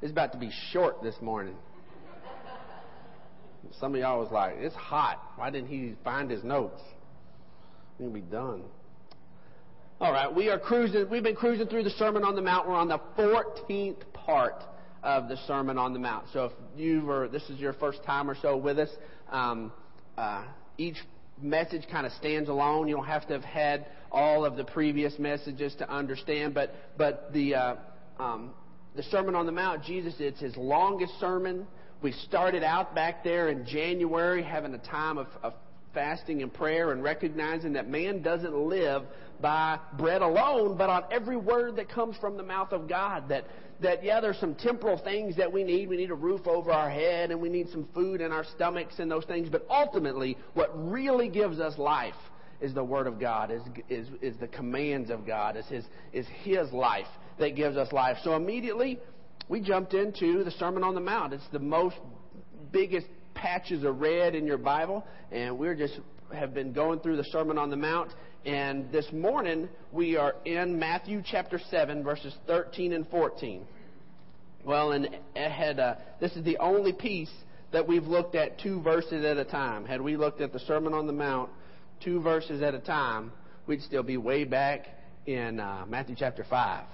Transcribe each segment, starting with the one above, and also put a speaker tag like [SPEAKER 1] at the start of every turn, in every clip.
[SPEAKER 1] It's about to be short this morning. Some of y'all was like, it's hot. Why didn't he find his notes? We'll be done. All right, we are cruising. We've been cruising through the Sermon on the Mount. We're on the 14th part of the Sermon on the Mount. So if you were, this is your first time or so with us, um, uh, each message kind of stands alone. You don't have to have had all of the previous messages to understand, but but the uh, um, the Sermon on the Mount, Jesus, it's his longest sermon. We started out back there in January having a time of, of fasting and prayer and recognizing that man doesn't live by bread alone, but on every word that comes from the mouth of God. That, that yeah, there's some temporal things that we need. We need a roof over our head and we need some food in our stomachs and those things. But ultimately, what really gives us life is the Word of God, is, is, is the commands of God, is His, is His life that gives us life. So immediately, we jumped into the Sermon on the Mount. It's the most biggest patches of red in your Bible, and we're just have been going through the Sermon on the Mount. And this morning we are in Matthew chapter seven, verses thirteen and fourteen. Well, and had uh, this is the only piece that we've looked at two verses at a time. Had we looked at the Sermon on the Mount two verses at a time, we'd still be way back in uh, Matthew chapter five.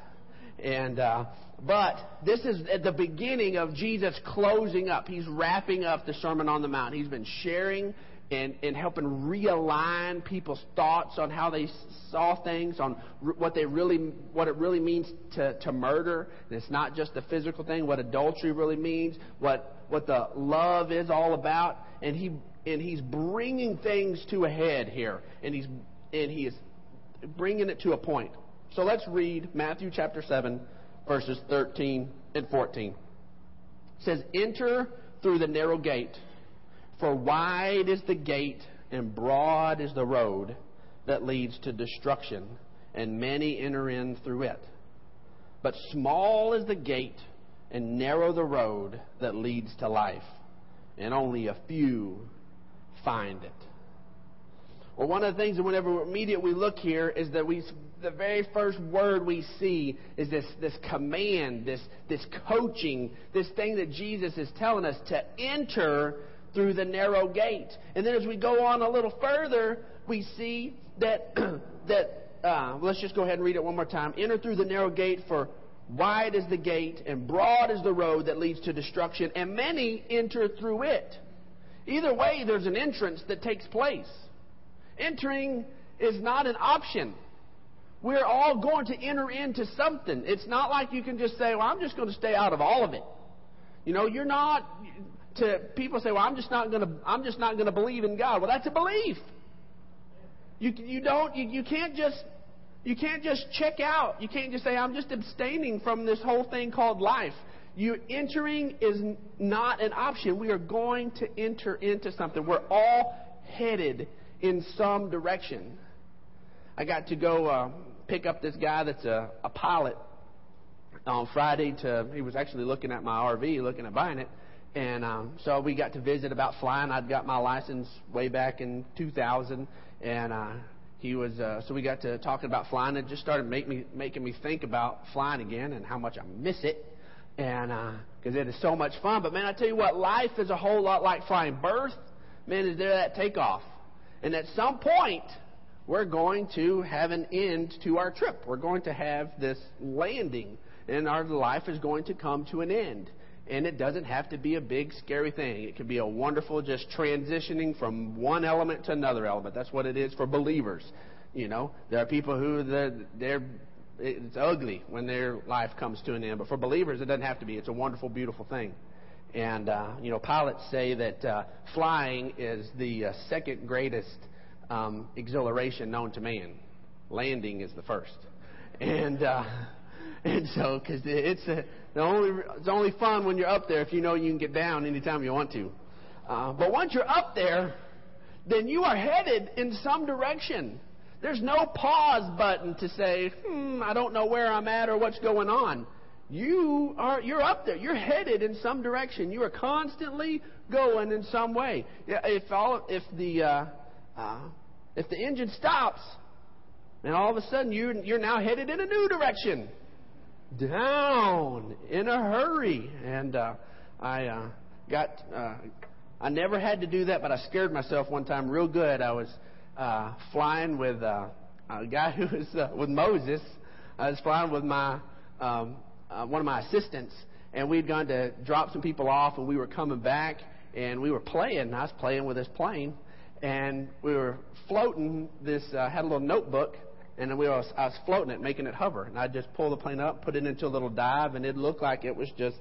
[SPEAKER 1] And uh, but this is at the beginning of Jesus closing up. He's wrapping up the Sermon on the Mount. He's been sharing and, and helping realign people's thoughts on how they saw things, on what they really, what it really means to, to murder. And it's not just the physical thing. What adultery really means. What what the love is all about. And he and he's bringing things to a head here. And he's and he is bringing it to a point. So let's read Matthew chapter 7, verses 13 and 14. It says, Enter through the narrow gate, for wide is the gate and broad is the road that leads to destruction, and many enter in through it. But small is the gate and narrow the road that leads to life, and only a few find it. Well, one of the things that whenever we're immediate we look here is that we, the very first word we see is this, this command, this, this coaching, this thing that Jesus is telling us to enter through the narrow gate. And then as we go on a little further, we see that, that uh, let's just go ahead and read it one more time. Enter through the narrow gate for wide is the gate and broad is the road that leads to destruction and many enter through it. Either way, there's an entrance that takes place. Entering is not an option. We're all going to enter into something. It's not like you can just say, well, I'm just going to stay out of all of it. You know, you're not to people say, well, I'm just not going to, I'm just not going to believe in God. Well, that's a belief. You, you don't, you, you can't just, you can't just check out. You can't just say, I'm just abstaining from this whole thing called life. You entering is not an option. We are going to enter into something. We're all headed in some direction. I got to go uh, pick up this guy that's a, a pilot on Friday. To he was actually looking at my RV, looking at buying it, and um, so we got to visit about flying. I'd got my license way back in 2000, and uh, he was uh, so we got to talking about flying. It just started make me making me think about flying again and how much I miss it and because uh, it is so much fun. But man, I tell you what, life is a whole lot like flying. Birth, man, is there that takeoff. And at some point, we're going to have an end to our trip. We're going to have this landing, and our life is going to come to an end. And it doesn't have to be a big, scary thing. It can be a wonderful just transitioning from one element to another element. That's what it is for believers. You know, there are people who they're, they're it's ugly when their life comes to an end. But for believers, it doesn't have to be. It's a wonderful, beautiful thing. And, uh, you know, pilots say that uh, flying is the uh, second greatest um, exhilaration known to man. Landing is the first. And, uh, and so, because it's, a, the only, it's only fun when you're up there if you know you can get down anytime you want to. Uh, but once you're up there, then you are headed in some direction. There's no pause button to say, hmm, I don't know where I'm at or what's going on. You are, you're up there. You're headed in some direction. You are constantly going in some way. If all, if the, uh, uh, if the engine stops, and all of a sudden you're, you're now headed in a new direction. down in a hurry. And uh, I uh, got, uh, I never had to do that, but I scared myself one time real good. I was uh, flying with uh, a guy who was uh, with Moses. I was flying with my um, uh, one of my assistants, and we'd gone to drop some people off, and we were coming back, and we were playing. I was playing with this plane, and we were floating. This uh, had a little notebook, and we was, I was floating it, making it hover. And I just pull the plane up, put it into a little dive, and it looked like it was just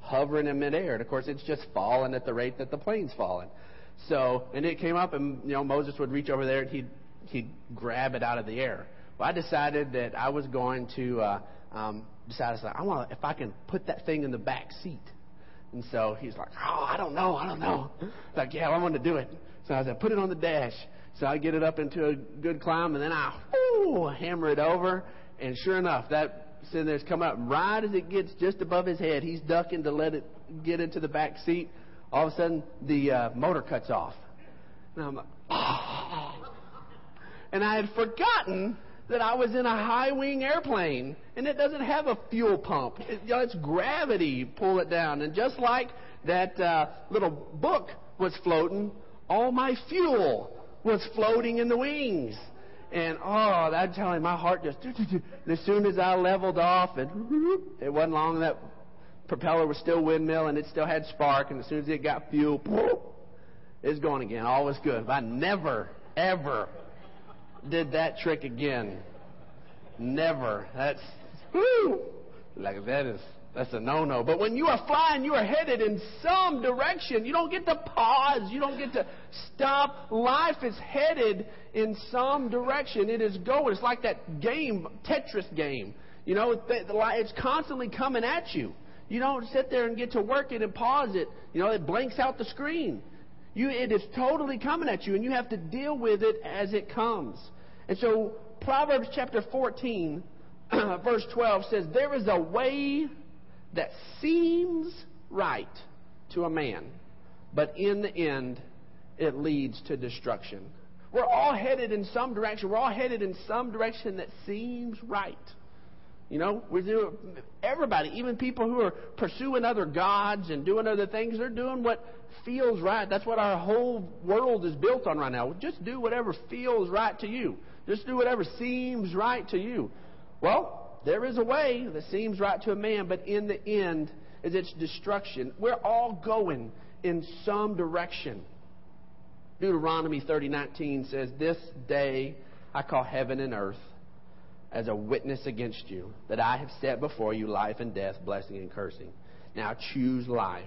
[SPEAKER 1] hovering in midair. And of course, it's just falling at the rate that the plane's falling. So, and it came up, and you know Moses would reach over there, and he'd he'd grab it out of the air. Well, I decided that I was going to uh, um, decide. I want if I can put that thing in the back seat. And so he's like, "Oh, I don't know, I don't know." Like, yeah, well, I want to do it. So I said, "Put it on the dash." So I get it up into a good climb, and then I whoo, hammer it over, and sure enough, that cylinder's come up right as it gets just above his head. He's ducking to let it get into the back seat. All of a sudden, the uh, motor cuts off, and I'm like, oh. and I had forgotten that I was in a high wing airplane, and it doesn't have a fuel pump. It, you know, it's gravity pull it down, and just like that uh, little book was floating, all my fuel was floating in the wings. And oh, I'm telling you, my heart just. As soon as I leveled off, and it wasn't long that propeller was still windmill and it still had spark. And as soon as it got fuel, it's going again. All was good. But I never, ever did that trick again. Never. That's like that is that's a no-no. But when you are flying, you are headed in some direction. You don't get to pause. You don't get to stop. Life is headed in some direction. It is going. It's like that game, Tetris game. You know, it's constantly coming at you. You don't sit there and get to work it and pause it. You know, it blanks out the screen. You, it is totally coming at you, and you have to deal with it as it comes. And so, Proverbs chapter 14, verse 12 says, There is a way that seems right to a man, but in the end, it leads to destruction. We're all headed in some direction. We're all headed in some direction that seems right. You know, we everybody, even people who are pursuing other gods and doing other things, they're doing what feels right. That's what our whole world is built on right now. Just do whatever feels right to you. Just do whatever seems right to you. Well, there is a way that seems right to a man, but in the end is its destruction. We're all going in some direction. Deuteronomy 30:19 says, "This day I call heaven and earth as a witness against you that I have set before you life and death, blessing and cursing. Now choose life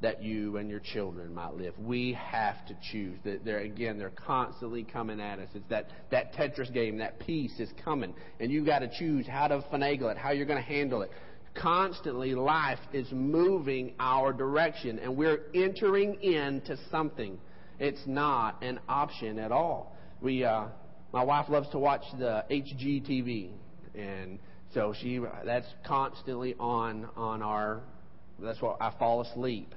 [SPEAKER 1] that you and your children might live. We have to choose. They're, again, they're constantly coming at us. It's that, that Tetris game, that piece is coming. And you've got to choose how to finagle it, how you're going to handle it. Constantly, life is moving our direction, and we're entering into something. It's not an option at all. We, uh, my wife loves to watch the HGTV, and so she that's constantly on on our. That's what I fall asleep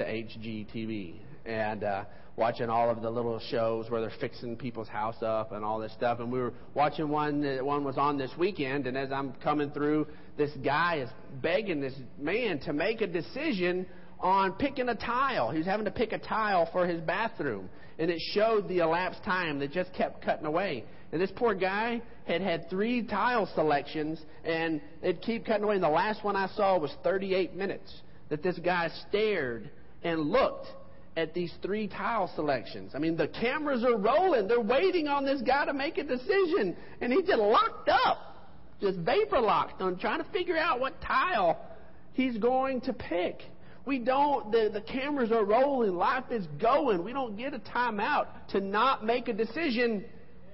[SPEAKER 1] to HGTV and uh, watching all of the little shows where they're fixing people's house up and all this stuff. And we were watching one. That one was on this weekend, and as I'm coming through, this guy is begging this man to make a decision on picking a tile. He was having to pick a tile for his bathroom, and it showed the elapsed time that just kept cutting away. And this poor guy had had three tile selections, and it'd keep cutting away. And the last one I saw was 38 minutes that this guy stared and looked at these three tile selections. I mean, the cameras are rolling. They're waiting on this guy to make a decision. And he's just locked up, just vapor locked on trying to figure out what tile he's going to pick. We don't, the, the cameras are rolling. Life is going. We don't get a timeout. To not make a decision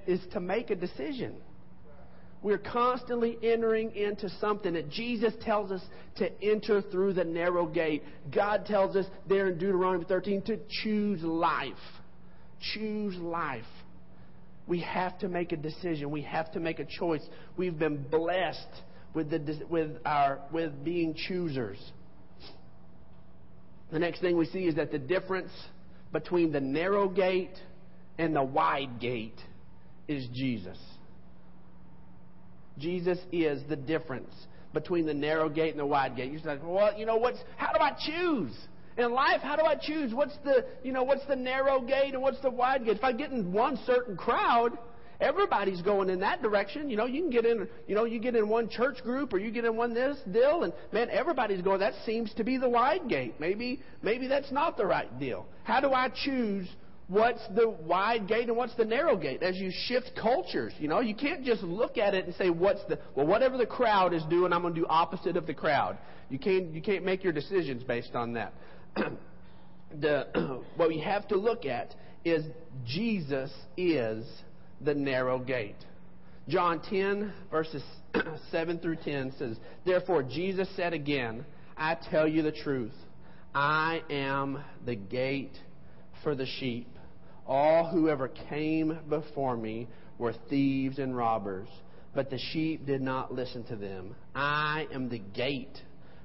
[SPEAKER 1] is to make a decision. We're constantly entering into something that Jesus tells us to enter through the narrow gate. God tells us there in Deuteronomy 13 to choose life. Choose life. We have to make a decision. We have to make a choice. We've been blessed with, the, with, our, with being choosers. The next thing we see is that the difference between the narrow gate and the wide gate is Jesus. Jesus is the difference between the narrow gate and the wide gate. You're like, well, you know, what's, how do I choose? In life, how do I choose? What's the, you know, what's the narrow gate and what's the wide gate? If I get in one certain crowd, everybody's going in that direction. You know, you can get in, you know, you get in one church group or you get in one this deal, and man, everybody's going. That seems to be the wide gate. Maybe, maybe that's not the right deal. How do I choose what's the wide gate and what's the narrow gate? As you shift cultures you know you can't just look at it and say what's the well whatever the crowd is doing i'm going to do opposite of the crowd. You can't you can't make your decisions based on that. The what we have to look at is jesus is the narrow gate. John 10 verses 7 through 10 says therefore jesus said again i tell you the truth. I am the gate for the sheep all who ever came before me were thieves and robbers, but the sheep did not listen to them. I am the gate.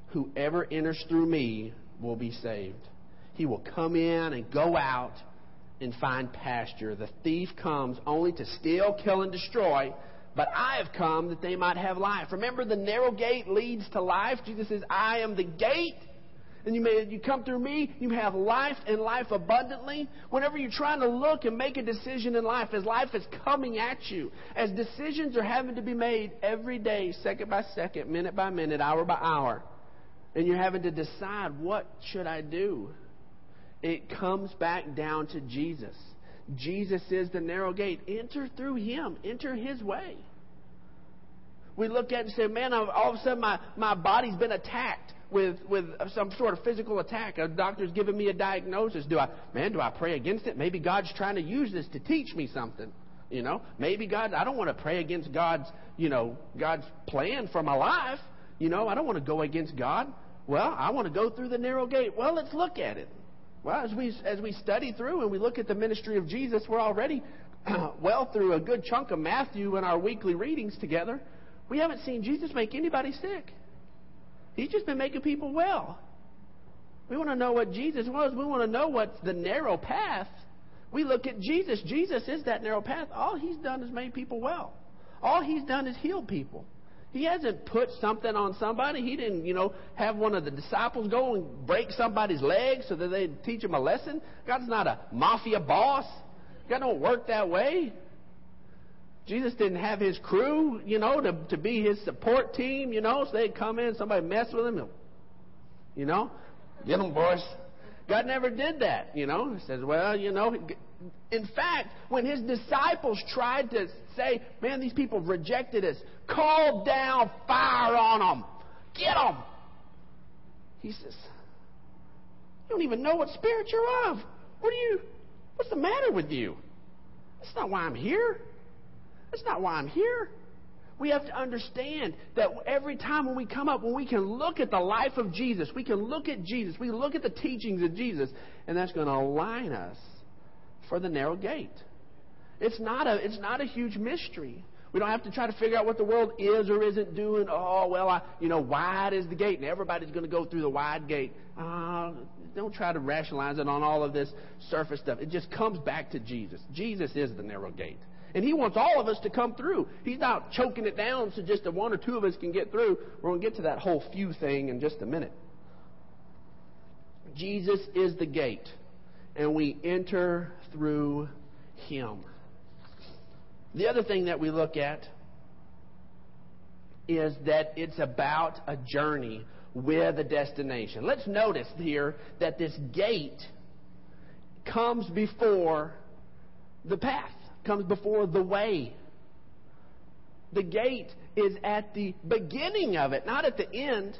[SPEAKER 1] Whoever enters through me will be saved. He will come in and go out and find pasture. The thief comes only to steal, kill, and destroy. But I have come that they might have life. Remember, the narrow gate leads to life. Jesus says, I am the gate and you may you come through me, you have life and life abundantly. Whenever you're trying to look and make a decision in life, as life is coming at you, as decisions are having to be made every day, second by second, minute by minute, hour by hour, and you're having to decide what should I do? It comes back down to Jesus. Jesus is the narrow gate. Enter through him. Enter his way. We look at it and say, man, all of a sudden my, my body's been attacked with, with some sort of physical attack. A doctor's giving me a diagnosis. Do I, man, do I pray against it? Maybe God's trying to use this to teach me something. You know, maybe God, I don't want to pray against God's, you know, God's plan for my life. You know, I don't want to go against God. Well, I want to go through the narrow gate. Well, let's look at it. Well, as we, as we study through and we look at the ministry of Jesus, we're already well through a good chunk of Matthew in our weekly readings together. We haven't seen Jesus make anybody sick. He's just been making people well. We want to know what Jesus was. We want to know what's the narrow path. We look at Jesus. Jesus is that narrow path. All he's done is made people well. All he's done is heal people. He hasn't put something on somebody. He didn't, you know, have one of the disciples go and break somebody's leg so that they'd teach him a lesson. God's not a mafia boss. God don't work that way. Jesus didn't have his crew, you know, to, to be his support team, you know, so they'd come in, somebody mess with him, you know, get them, boys. God never did that, you know. He says, well, you know, in fact, when his disciples tried to say, man, these people rejected us, call down fire on them, get them. He says, you don't even know what spirit you're of. What are you, what's the matter with you? That's not why I'm here. That's not why I'm here. We have to understand that every time when we come up, when we can look at the life of Jesus, we can look at Jesus, we look at the teachings of Jesus, and that's going to align us for the narrow gate. It's not a, it's not a huge mystery. We don't have to try to figure out what the world is or isn't doing. Oh, well, I, you know, wide is the gate, and everybody's going to go through the wide gate. Uh, don't try to rationalize it on all of this surface stuff. It just comes back to Jesus. Jesus is the narrow gate. And He wants all of us to come through. He's not choking it down so just one or two of us can get through. We're going to get to that whole few thing in just a minute. Jesus is the gate, and we enter through Him. The other thing that we look at is that it's about a journey with a destination. Let's notice here that this gate comes before the path comes before the way. The gate is at the beginning of it, not at the end.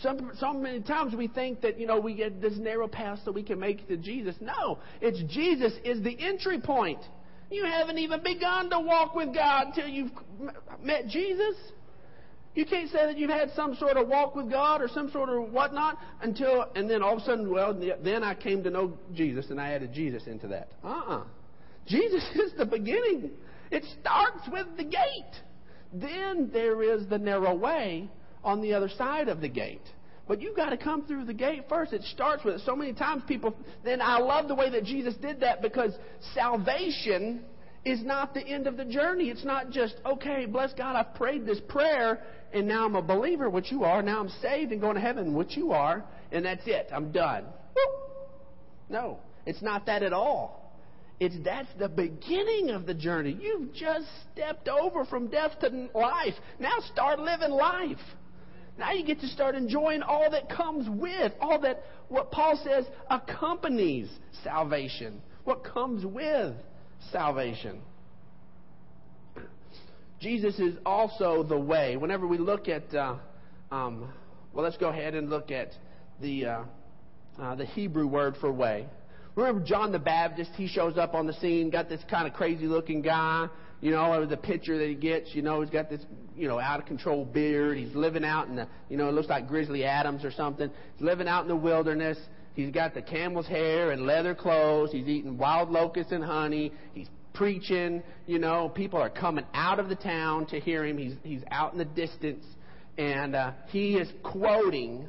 [SPEAKER 1] Some, so many times we think that, you know, we get this narrow path so we can make it to Jesus. No, it's Jesus is the entry point. You haven't even begun to walk with God until you've met Jesus. You can't say that you've had some sort of walk with God or some sort of whatnot until, and then all of a sudden, well, then I came to know Jesus and I added Jesus into that. Uh uh-uh. uh Jesus is the beginning. It starts with the gate. Then there is the narrow way on the other side of the gate. But you've got to come through the gate first. It starts with it. So many times people, then I love the way that Jesus did that because salvation is not the end of the journey. It's not just, okay, bless God, I've prayed this prayer, and now I'm a believer, which you are. Now I'm saved and going to heaven, which you are, and that's it. I'm done. No, it's not that at all. It's that's the beginning of the journey. You've just stepped over from death to life. Now start living life. Now you get to start enjoying all that comes with, all that what Paul says accompanies salvation, what comes with salvation. Jesus is also the way. Whenever we look at, uh, um, well, let's go ahead and look at the uh, uh, the Hebrew word for way. Remember John the Baptist? He shows up on the scene, got this kind of crazy looking guy. You know, the picture that he gets. You know, he's got this, you know, out of control beard. He's living out in the, you know, it looks like Grizzly Adams or something. He's living out in the wilderness. He's got the camel's hair and leather clothes. He's eating wild locusts and honey. He's preaching. You know, people are coming out of the town to hear him. He's he's out in the distance, and uh, he is quoting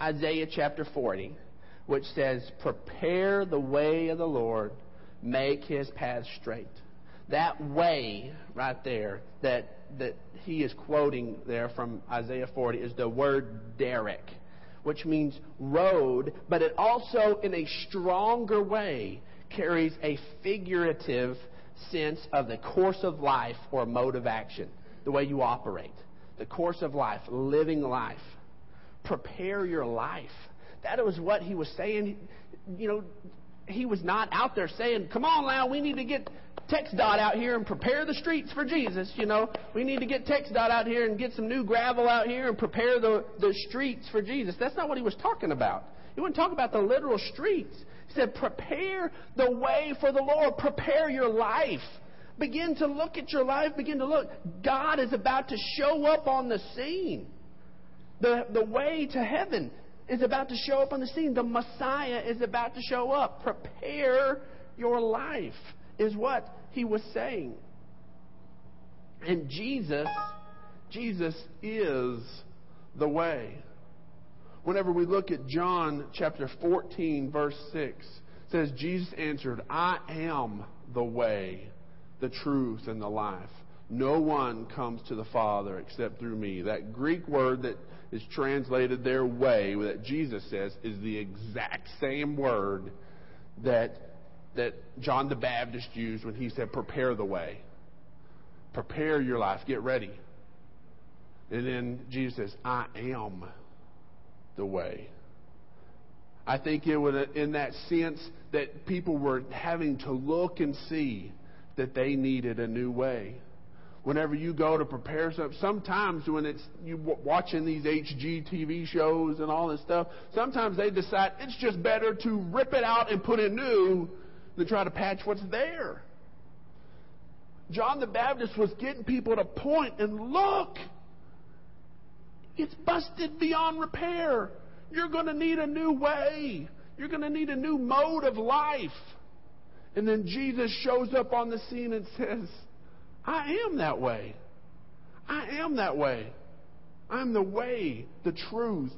[SPEAKER 1] Isaiah chapter 40 which says, Prepare the way of the Lord, make his path straight. That way, right there, that, that he is quoting there from Isaiah 40 is the word derek, which means road, but it also, in a stronger way, carries a figurative sense of the course of life or mode of action, the way you operate. The course of life, living life. Prepare your life that was what he was saying. You know, he was not out there saying, come on now, we need to get TxDOT out here and prepare the streets for Jesus. You know, we need to get TxDOT out here and get some new gravel out here and prepare the, the streets for Jesus. That's not what he was talking about. He wasn't talking about the literal streets. He said, prepare the way for the Lord. Prepare your life. Begin to look at your life. Begin to look. God is about to show up on the scene. The, the way to heaven is about to show up on the scene. The Messiah is about to show up. Prepare your life, is what he was saying. And Jesus, Jesus is the way. Whenever we look at John chapter 14, verse 6, says, Jesus answered, I am the way, the truth, and the life. No one comes to the Father except through me. That Greek word that is translated their way, that Jesus says, is the exact same word that, that John the Baptist used when he said, prepare the way. Prepare your life. Get ready. And then Jesus says, I am the way. I think it would, in that sense that people were having to look and see that they needed a new way whenever you go to prepare something. Sometimes when it's you watching these HGTV shows and all this stuff, sometimes they decide it's just better to rip it out and put in new than try to patch what's there. John the Baptist was getting people to point and look. It's busted beyond repair. You're going to need a new way. You're going to need a new mode of life. And then Jesus shows up on the scene and says, I am that way. I am that way. I'm the way, the truth,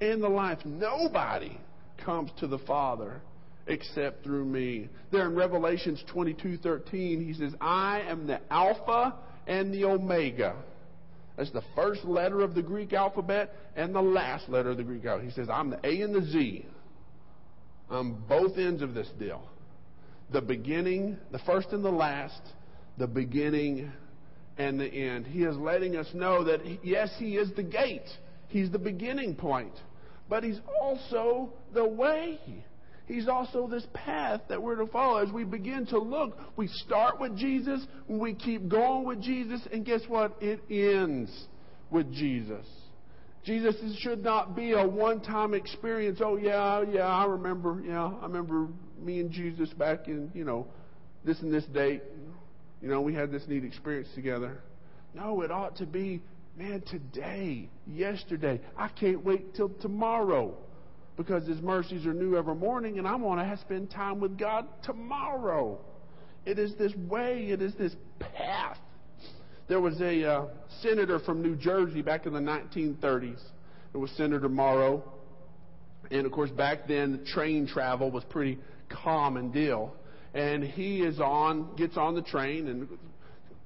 [SPEAKER 1] and the life. Nobody comes to the Father except through me. There in Revelations 22:13, he says, "I am the Alpha and the Omega." That's the first letter of the Greek alphabet and the last letter of the Greek alphabet. He says, "I'm the A and the Z. I'm both ends of this deal. The beginning, the first and the last, the beginning and the end. He is letting us know that, yes, He is the gate, He's the beginning point, but He's also the way. He's also this path that we're to follow. As we begin to look, we start with Jesus, we keep going with Jesus, and guess what? It ends with Jesus. Jesus should not be a one-time experience. Oh yeah, yeah, I remember. Yeah, I remember me and Jesus back in you know this and this date. You know, we had this neat experience together. No, it ought to be, man, today, yesterday. I can't wait till tomorrow because His mercies are new every morning, and I want to spend time with God tomorrow. It is this way, it is this path. There was a uh, senator from New Jersey back in the 1930s. It was Senator Morrow. And of course, back then, train travel was pretty common deal. And he is on, gets on the train, and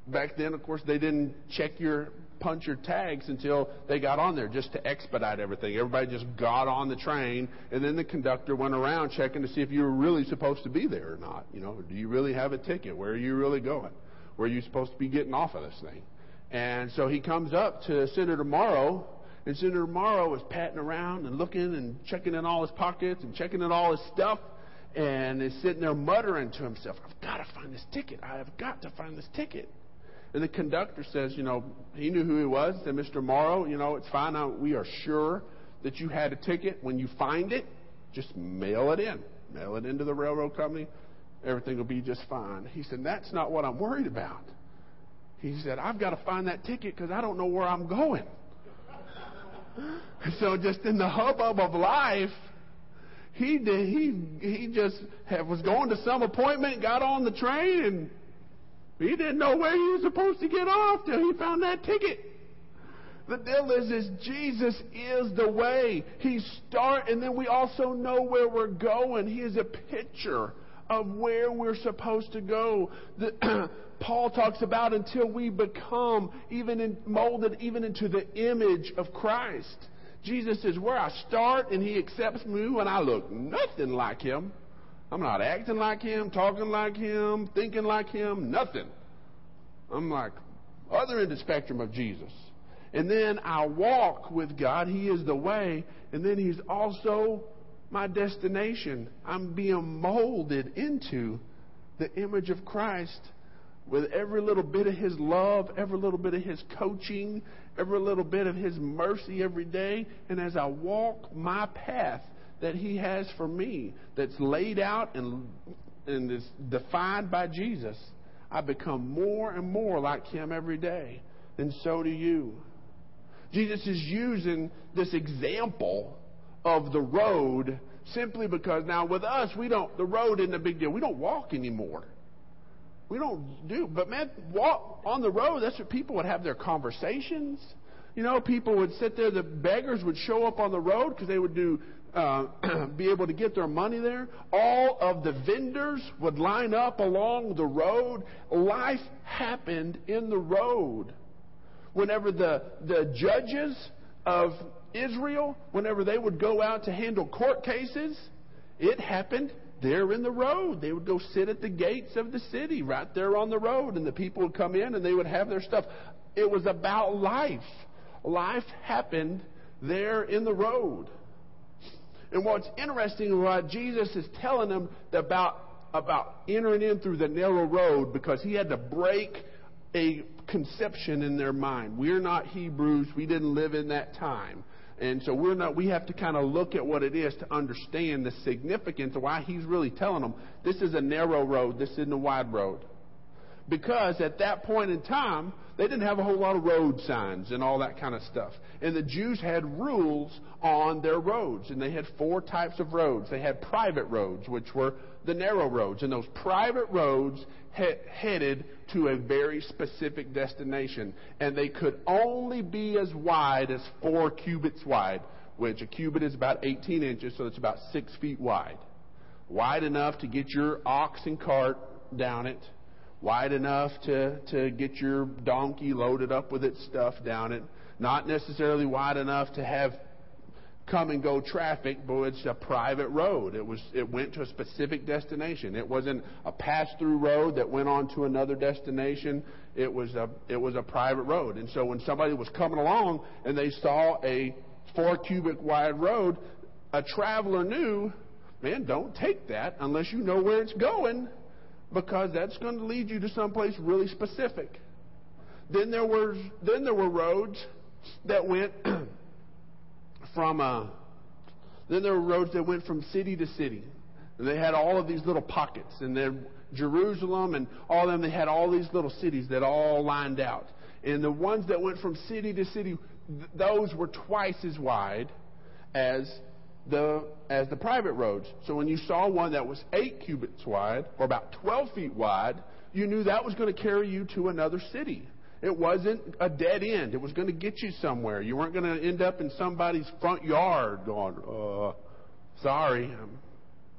[SPEAKER 1] back then, of course, they didn't check your punch your tags until they got on there just to expedite everything. Everybody just got on the train, and then the conductor went around checking to see if you were really supposed to be there or not. You know, do you really have a ticket? Where are you really going? Where are you supposed to be getting off of this thing? And so he comes up to Senator Morrow, and Senator Morrow is patting around and looking and checking in all his pockets and checking in all his stuff, and is sitting there muttering to himself, I've got to find this ticket. I have got to find this ticket. And the conductor says, you know, he knew who he was. Said, Mr. Morrow, you know, it's fine. Now, we are sure that you had a ticket. When you find it, just mail it in. Mail it into the railroad company. Everything will be just fine. He said, that's not what I'm worried about. He said, I've got to find that ticket because I don't know where I'm going. so just in the hubbub of life, he did, he he just had, was going to some appointment, got on the train, and he didn't know where he was supposed to get off till he found that ticket. The deal is, is Jesus is the way. He start, and then we also know where we're going. He is a picture of where we're supposed to go. The, Paul talks about until we become even in, molded even into the image of Christ. Jesus is where I start, and He accepts me when I look nothing like Him. I'm not acting like him, talking like him, thinking like him, nothing. I'm like other end of the spectrum of Jesus. And then I walk with God. He is the way. And then He's also my destination. I'm being molded into the image of Christ with every little bit of His love, every little bit of His coaching, every little bit of His mercy every day. And as I walk my path, that He has for me that's laid out and, and is defined by Jesus, I become more and more like Him every day. And so do you. Jesus is using this example of the road simply because now with us, we don't, the road isn't a big deal. We don't walk anymore. We don't do, but man, walk on the road, that's what people would have their conversations. You know, people would sit there, the beggars would show up on the road because they would do uh, be able to get their money there. All of the vendors would line up along the road. Life happened in the road. Whenever the, the judges of Israel, whenever they would go out to handle court cases, it happened there in the road. They would go sit at the gates of the city right there on the road, and the people would come in and they would have their stuff. It was about life. Life happened there in the road. And what's interesting, what Jesus is telling them about, about entering in through the narrow road because he had to break a conception in their mind. We're not Hebrews. We didn't live in that time. And so we're not, we have to kind of look at what it is to understand the significance of why he's really telling them this is a narrow road, this isn't a wide road. Because at that point in time, they didn't have a whole lot of road signs and all that kind of stuff. And the Jews had rules on their roads, and they had four types of roads. They had private roads, which were the narrow roads, and those private roads he- headed to a very specific destination, and they could only be as wide as four cubits wide, which a cubit is about 18 inches, so it's about six feet wide. Wide enough to get your ox and cart down it wide enough to, to get your donkey loaded up with its stuff down it. Not necessarily wide enough to have come and go traffic, but it's a private road. It was it went to a specific destination. It wasn't a pass through road that went on to another destination. It was a it was a private road. And so when somebody was coming along and they saw a four cubit wide road, a traveler knew, man, don't take that unless you know where it's going because that's going to lead you to someplace really specific. Then there were then there were roads that went from uh, then there were roads that went from city to city, and they had all of these little pockets, and then Jerusalem and all of them they had all these little cities that all lined out, and the ones that went from city to city, th- those were twice as wide as the, as the private roads. So when you saw one that was 8 cubits wide, or about 12 feet wide, you knew that was going to carry you to another city. It wasn't a dead end. It was going to get you somewhere. You weren't going to end up in somebody's front yard going, uh, sorry,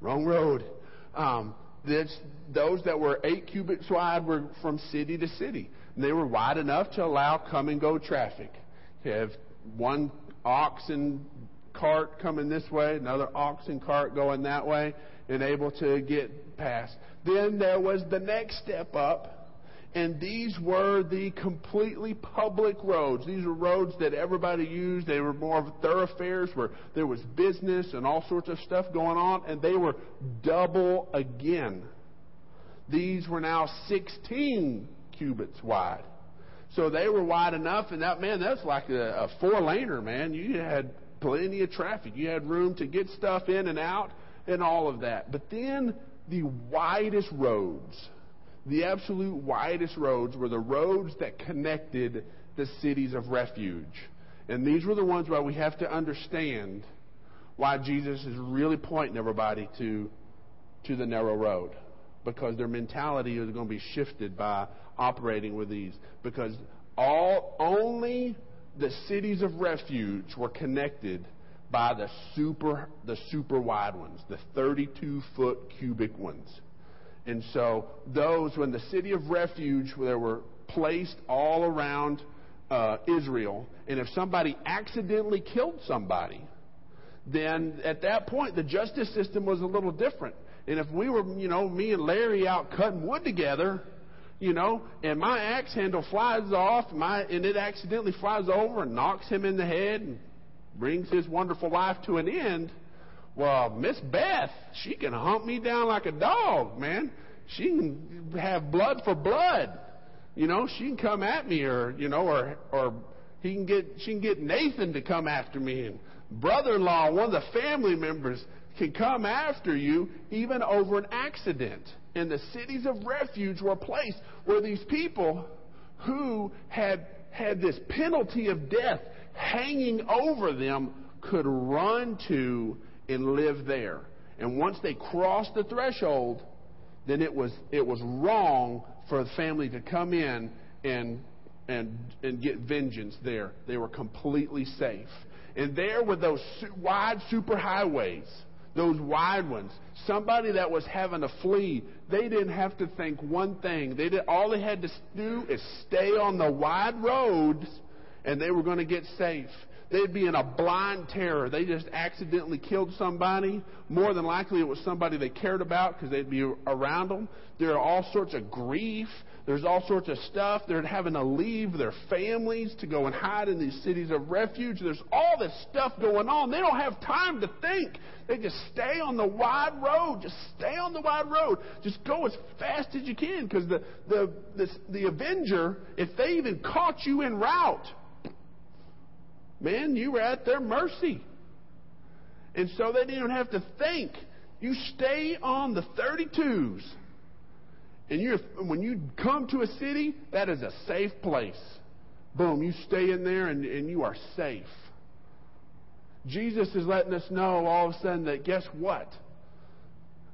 [SPEAKER 1] wrong road. Um,
[SPEAKER 2] this, those that were eight cubits wide were from city to city. And they were wide enough to allow come and go traffic. You have one oxen cart coming this way, another oxen cart going that way, and able to get past. Then there was the next step up and these were the completely public roads. These were roads that everybody used. They were more of thoroughfares where there was business and all sorts of stuff going on, and they were double again. These were now 16 cubits wide. So they were wide enough, and that, man, that's like a, a four laner, man. You had plenty of traffic. You had room to get stuff in and out and all of that. But then the widest roads the absolute widest roads were the roads that connected the cities of refuge. And these were the ones where we have to understand why Jesus is really pointing everybody to, to the narrow road. Because their mentality is going to be shifted by operating with these. Because all only the cities of refuge were connected by the super the super wide ones, the 32 foot cubit ones. And so those, when the city of refuge, they were placed all around uh, Israel, and if somebody accidentally killed somebody, then at that point the justice system was a little different. And if we were, you know, me and Larry out cutting wood together, you know, and my axe handle flies off, my and it accidentally flies over and knocks him in the head and brings his wonderful life to an end, well, Miss Beth, she can hunt me down like a dog, man. She can have blood for blood. You know, she can come at me, or you know, or or he can get she can get Nathan to come after me, and brother-in-law, one of the family members can come after you even over an accident. And the cities of refuge were a place where these people who had had this penalty of death hanging over them could run to and live there. And once they crossed the threshold, then it was it was wrong for the family to come in and and and get vengeance there. They were completely safe. And there were those wide superhighways, those wide ones. Somebody that was having to flee, they didn't have to think one thing. They did all they had to do is stay on the wide roads, and they were going to get safe. They'd be in a blind terror. They just accidentally killed somebody. More than likely, it was somebody they cared about because they'd be around them. There are all sorts of grief. There's all sorts of stuff. They're having to leave their families to go and hide in these cities of refuge. There's all this stuff going on. They don't have time to think. They just stay on the wide road. Just stay on the wide road. Just go as fast as you can because the, the, the, the Avenger, if they even caught you en route, man, you were at their mercy. And so they didn't have to think. You stay on the 32s. And you're, when you come to a city, that is a safe place. Boom, you stay in there and, and you are safe. Jesus is letting us know all of a sudden that guess what?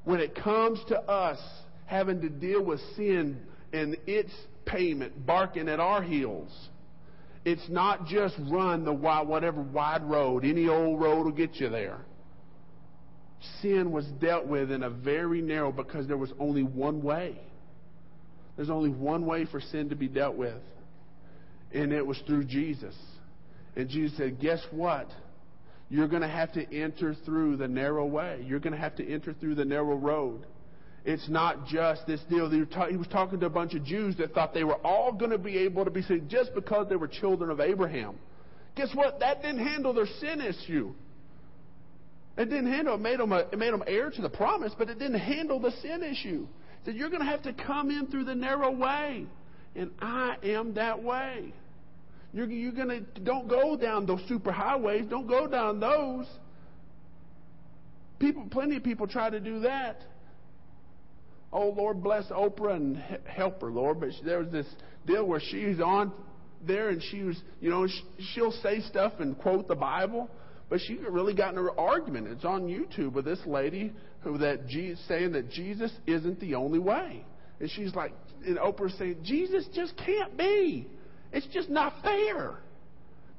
[SPEAKER 2] When it comes to us having to deal with sin and its payment barking at our heels, it's not just run the wide, whatever wide road. Any old road will get you there. Sin was dealt with in a very narrow because there was only one way. There's only one way for sin to be dealt with. And it was through Jesus. And Jesus said, Guess what? You're going to have to enter through the narrow way. You're going to have to enter through the narrow road. It's not just this deal. He was talking to a bunch of Jews that thought they were all going to be able to be saved just because they were children of Abraham. Guess what? That didn't handle their sin issue. It didn't handle it. Made them a, it made them heir to the promise, but it didn't handle the sin issue. It said you're going to have to come in through the narrow way, and I am that way. You're, you're going to don't go down those super highways. Don't go down those. People, plenty of people try to do that. Oh, Lord, bless Oprah and help her, Lord. But there was this deal where she's on there and she was, you know, she'll say stuff and quote the Bible, but she really got in an argument. It's on YouTube with this lady who that Jesus, saying that Jesus isn't the only way. And she's like, and Oprah saying, Jesus just can't be. It's just not fair.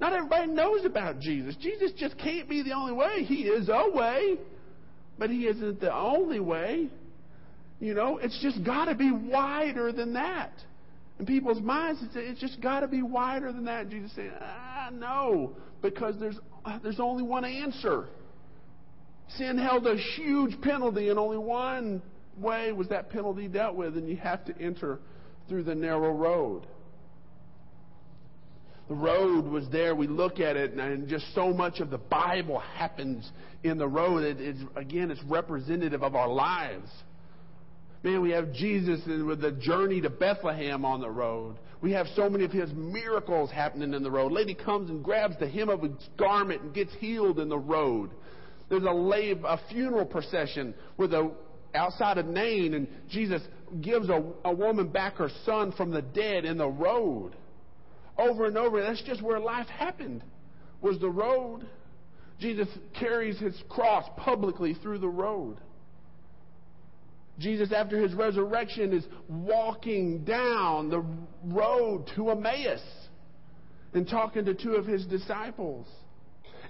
[SPEAKER 2] Not everybody knows about Jesus. Jesus just can't be the only way. He is a way, but he isn't the only way. You know, it's just got to be wider than that. In people's minds, it's, it's just got to be wider than that. Jesus said, ah, no, because there's, there's only one answer. Sin held a huge penalty, and only one way was that penalty dealt with, and you have to enter through the narrow road. The road was there. We look at it, and just so much of the Bible happens in the road. It, it's, again, it's representative of our lives. Man, we have Jesus with the journey to Bethlehem on the road. We have so many of his miracles happening in the road. Lady comes and grabs the hem of his garment and gets healed in the road. There's a, lay, a funeral procession with the outside of Nain, and Jesus gives a, a woman back her son from the dead in the road. Over and over. That's just where life happened. Was the road. Jesus carries his cross publicly through the road. Jesus, after his resurrection, is walking down the road to Emmaus and talking to two of his disciples.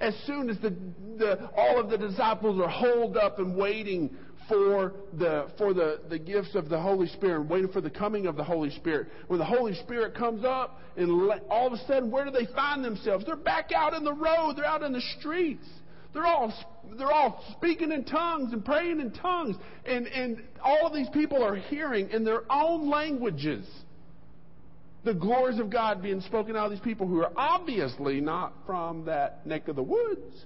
[SPEAKER 2] As soon as the, the, all of the disciples are holed up and waiting for the for the, the gifts of the Holy Spirit, and waiting for the coming of the Holy Spirit. When the Holy Spirit comes up, and all of a sudden, where do they find themselves? They're back out in the road. They're out in the streets. They're all, they're all speaking in tongues and praying in tongues. And, and all of these people are hearing in their own languages the glories of God being spoken out of these people who are obviously not from that neck of the woods.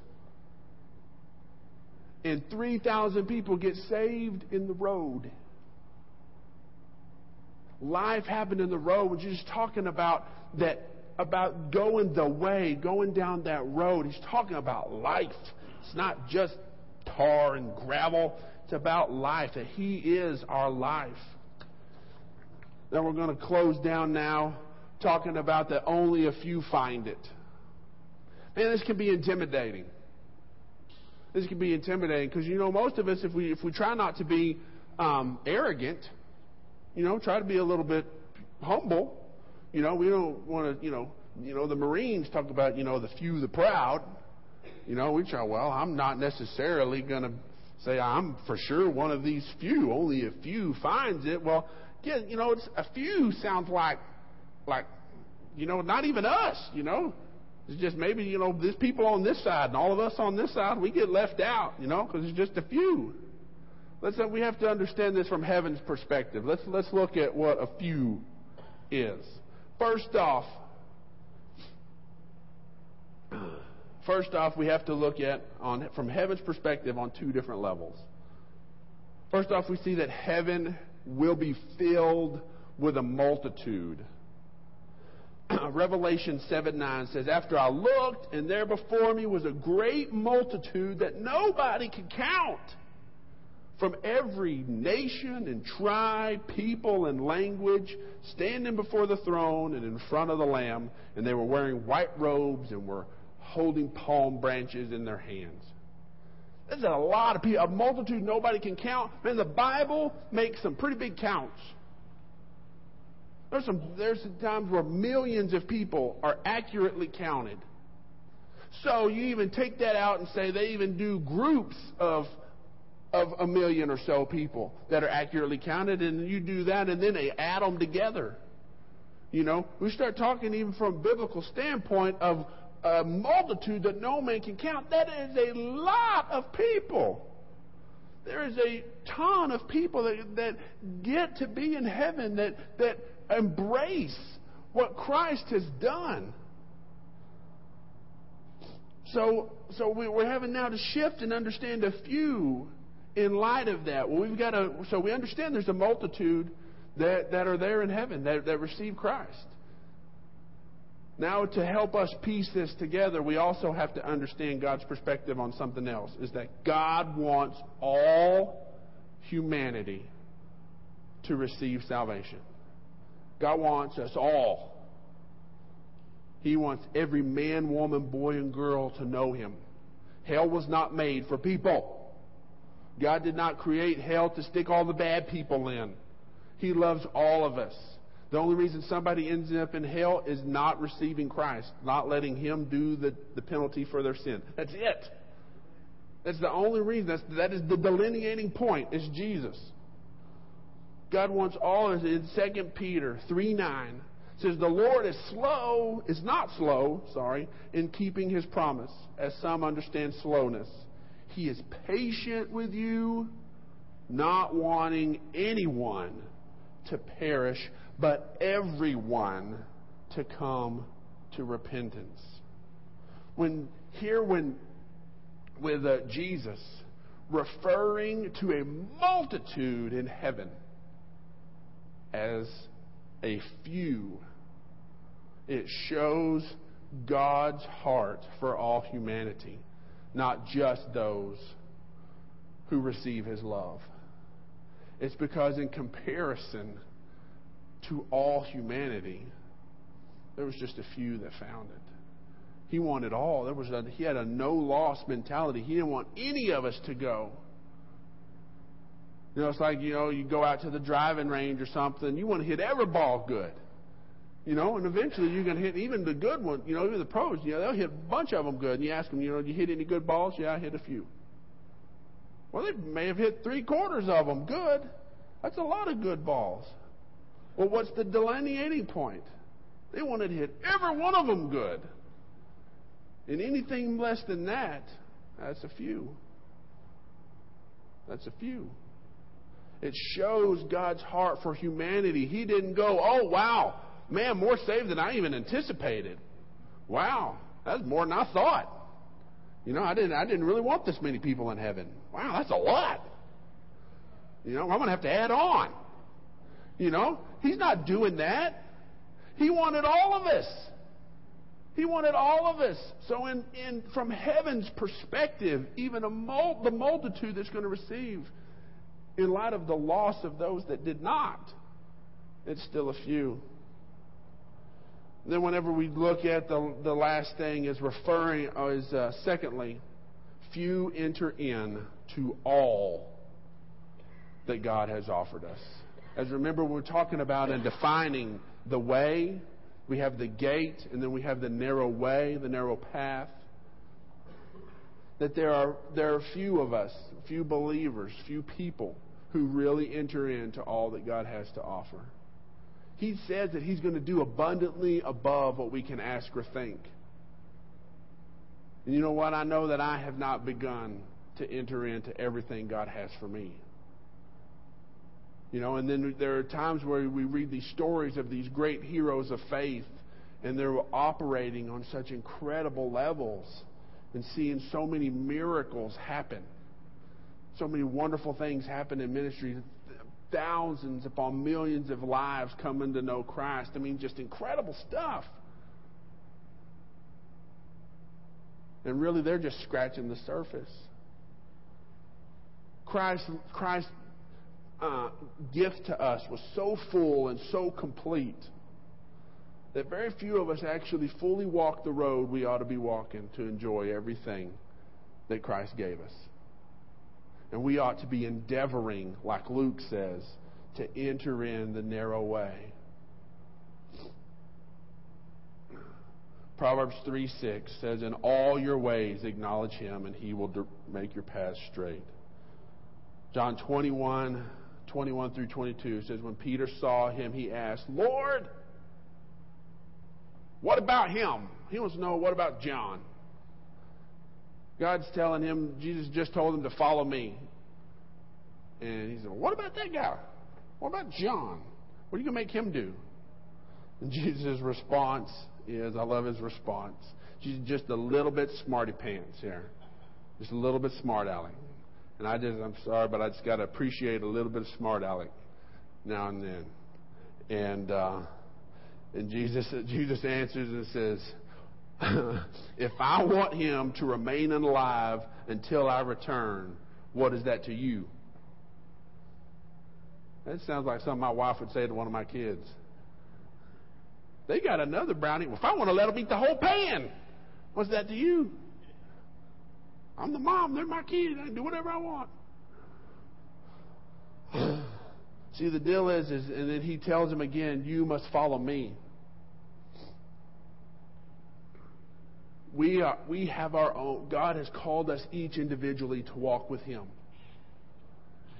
[SPEAKER 2] And 3,000 people get saved in the road. Life happened in the road. We're just talking about that about going the way, going down that road. He's talking about life. It's not just tar and gravel. It's about life, that He is our life. Then we're going to close down now talking about that only a few find it. Man, this can be intimidating. This can be intimidating because, you know, most of us, if we, if we try not to be um, arrogant, you know, try to be a little bit humble, you know, we don't want to, you know, you know, the Marines talk about, you know, the few, the proud. You know, we try, well, I'm not necessarily going to say I'm for sure one of these few. Only a few finds it. Well, yeah, you know, it's, a few sounds like, like, you know, not even us, you know. It's just maybe, you know, there's people on this side and all of us on this side, we get left out, you know, because it's just a few. Let's, we have to understand this from heaven's perspective. Let's, let's look at what a few is. First off, first off, we have to look at on from heaven's perspective on two different levels. First off, we see that heaven will be filled with a multitude. Revelation 7 9 says, After I looked, and there before me was a great multitude that nobody could count from every nation and tribe, people, and language, standing before the throne and in front of the Lamb, and they were wearing white robes and were holding palm branches in their hands. There's a lot of people, a multitude nobody can count. Man, the Bible makes some pretty big counts. There's some there's some times where millions of people are accurately counted. So you even take that out and say they even do groups of of a million or so people that are accurately counted, and you do that, and then they add them together. You know, we start talking even from a biblical standpoint of a multitude that no man can count. That is a lot of people. There is a ton of people that, that get to be in heaven that, that embrace what Christ has done. So, so we're having now to shift and understand a few in light of that? Well, we've got to, so we understand there's a multitude that, that are there in heaven that, that receive Christ. Now, to help us piece this together, we also have to understand God's perspective on something else is that God wants all humanity to receive salvation. God wants us all. He wants every man, woman, boy, and girl to know Him. Hell was not made for people. God did not create hell to stick all the bad people in. He loves all of us. The only reason somebody ends up in hell is not receiving Christ, not letting Him do the, the penalty for their sin. That's it. That's the only reason. That's, that is the delineating point, is Jesus. God wants all of us. In 2 Peter 3 9 says, The Lord is slow, is not slow, sorry, in keeping his promise, as some understand slowness. He is patient with you, not wanting anyone to perish, but everyone to come to repentance. When here, when with uh, Jesus referring to a multitude in heaven as a few, it shows God's heart for all humanity, not just those who receive His love. It's because, in comparison to all humanity, there was just a few that found it. He wanted all. There was a, he had a no loss mentality. He didn't want any of us to go. You know, it's like, you know, you go out to the driving range or something, you want to hit every ball good. You know, and eventually you're going to hit even the good ones. you know, even the pros, you know, they'll hit a bunch of them good. And you ask them, you know, did you hit any good balls? Yeah, I hit a few. Well, they may have hit three quarters of them good. That's a lot of good balls. Well, what's the delineating point? They wanted to hit every one of them good. And anything less than that, that's a few. That's a few. It shows God's heart for humanity. He didn't go, oh, wow, man, more saved than I even anticipated. Wow, that's more than I thought. You know, I didn't, I didn't really want this many people in heaven. Wow, that's a lot. You know, I'm going to have to add on. You know, he's not doing that. He wanted all of us. He wanted all of us. So, in, in from heaven's perspective, even mul- the multitude that's going to receive, in light of the loss of those that did not, it's still a few. Then, whenever we look at the the last thing, is referring uh, is uh, secondly, few enter in to all that God has offered us. As remember, we're talking about and defining the way we have the gate, and then we have the narrow way, the narrow path. That there are, there are few of us, few believers, few people who really enter into all that God has to offer. He says that He's going to do abundantly above what we can ask or think. And you know what? I know that I have not begun to enter into everything God has for me. You know, and then there are times where we read these stories of these great heroes of faith, and they're operating on such incredible levels and seeing so many miracles happen. So many wonderful things happen in ministry. Thousands upon millions of lives coming to know Christ. I mean, just incredible stuff. And really, they're just scratching the surface. Christ, Christ uh, gift to us was so full and so complete that very few of us actually fully walk the road we ought to be walking to enjoy everything that Christ gave us. And we ought to be endeavoring, like Luke says, to enter in the narrow way. Proverbs 3 6 says, In all your ways acknowledge him, and he will make your path straight. John 21 21 through 22 says, When Peter saw him, he asked, Lord, what about him? He wants to know, what about John? God's telling him, Jesus just told him to follow me. And he said, What about that guy? What about John? What are you going to make him do? And Jesus' response is, I love his response. She's just a little bit smarty pants here. Just a little bit smart aleck. And I just, I'm sorry, but I just got to appreciate a little bit of smart aleck now and then. And, uh, and Jesus, Jesus answers and says, if I want him to remain alive until I return, what is that to you? That sounds like something my wife would say to one of my kids. They got another brownie. Well, if I want to let them eat the whole pan, what's that to you? I'm the mom. They're my kids. I can do whatever I want. See, the deal is, is, and then he tells him again, you must follow me. We, are, we have our own, God has called us each individually to walk with him.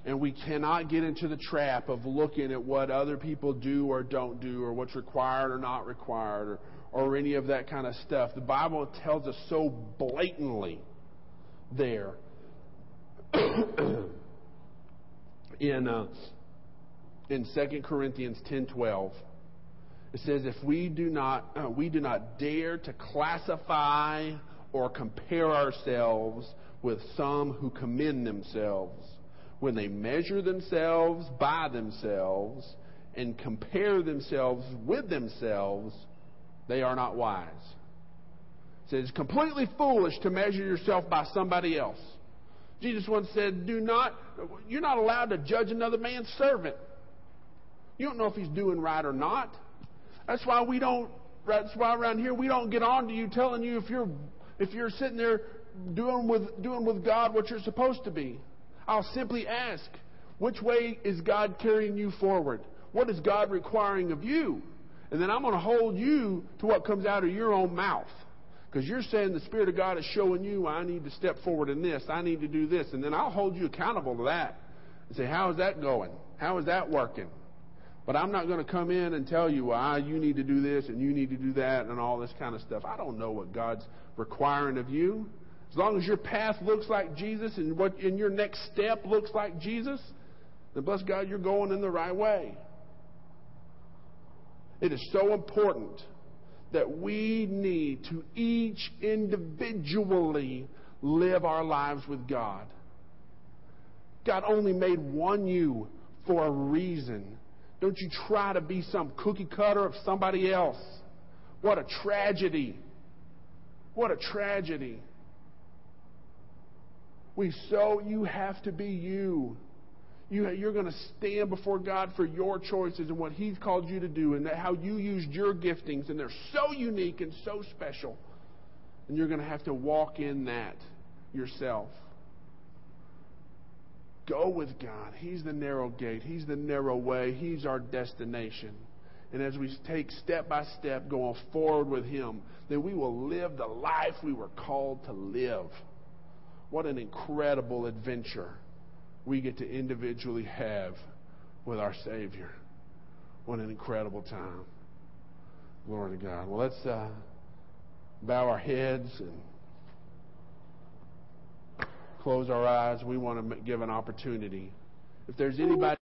[SPEAKER 2] And we cannot get into the trap of looking at what other people do or don't do, or what's required or not required, or, or any of that kind of stuff. The Bible tells us so blatantly there. in uh, in 2 Corinthians 10:12, it says, "If we do not uh, we do not dare to classify or compare ourselves with some who commend themselves." when they measure themselves by themselves and compare themselves with themselves, they are not wise. Says, it's completely foolish to measure yourself by somebody else. Jesus once said, Do not, you're not allowed to judge another man's servant. You don't know if he's doing right or not. That's why we don't, that's why around here we don't get on to you telling you if you're, if you're sitting there doing with, doing with God what you're supposed to be. I'll simply ask, which way is God carrying you forward? What is God requiring of you? And then I'm going to hold you to what comes out of your own mouth. Because you're saying the Spirit of God is showing you, I need to step forward in this, I need to do this. And then I'll hold you accountable to that and say, How is that going? How is that working? But I'm not going to come in and tell you, ah, you need to do this and you need to do that and all this kind of stuff. I don't know what God's requiring of you. As long as your path looks like Jesus and what in your next step looks like Jesus, then bless God, you're going in the right way. It is so important that we need to each individually live our lives with God. God only made one you for a reason. Don't you try to be some cookie cutter of somebody else. What a tragedy. What a tragedy. We so you have to be you. You, you're going to stand before God for your choices and what He's called you to do, and how you used your giftings, and they're so unique and so special. And you're going to have to walk in that yourself. Go with God. He's the narrow gate. He's the narrow way. He's our destination. And as we take step by step going forward with Him, then we will live the life we were called to live. What an incredible adventure we get to individually have with our Savior. What an incredible time. Glory to God. Well, let's uh, bow our heads and close our eyes. We want to give an opportunity. If there's anybody.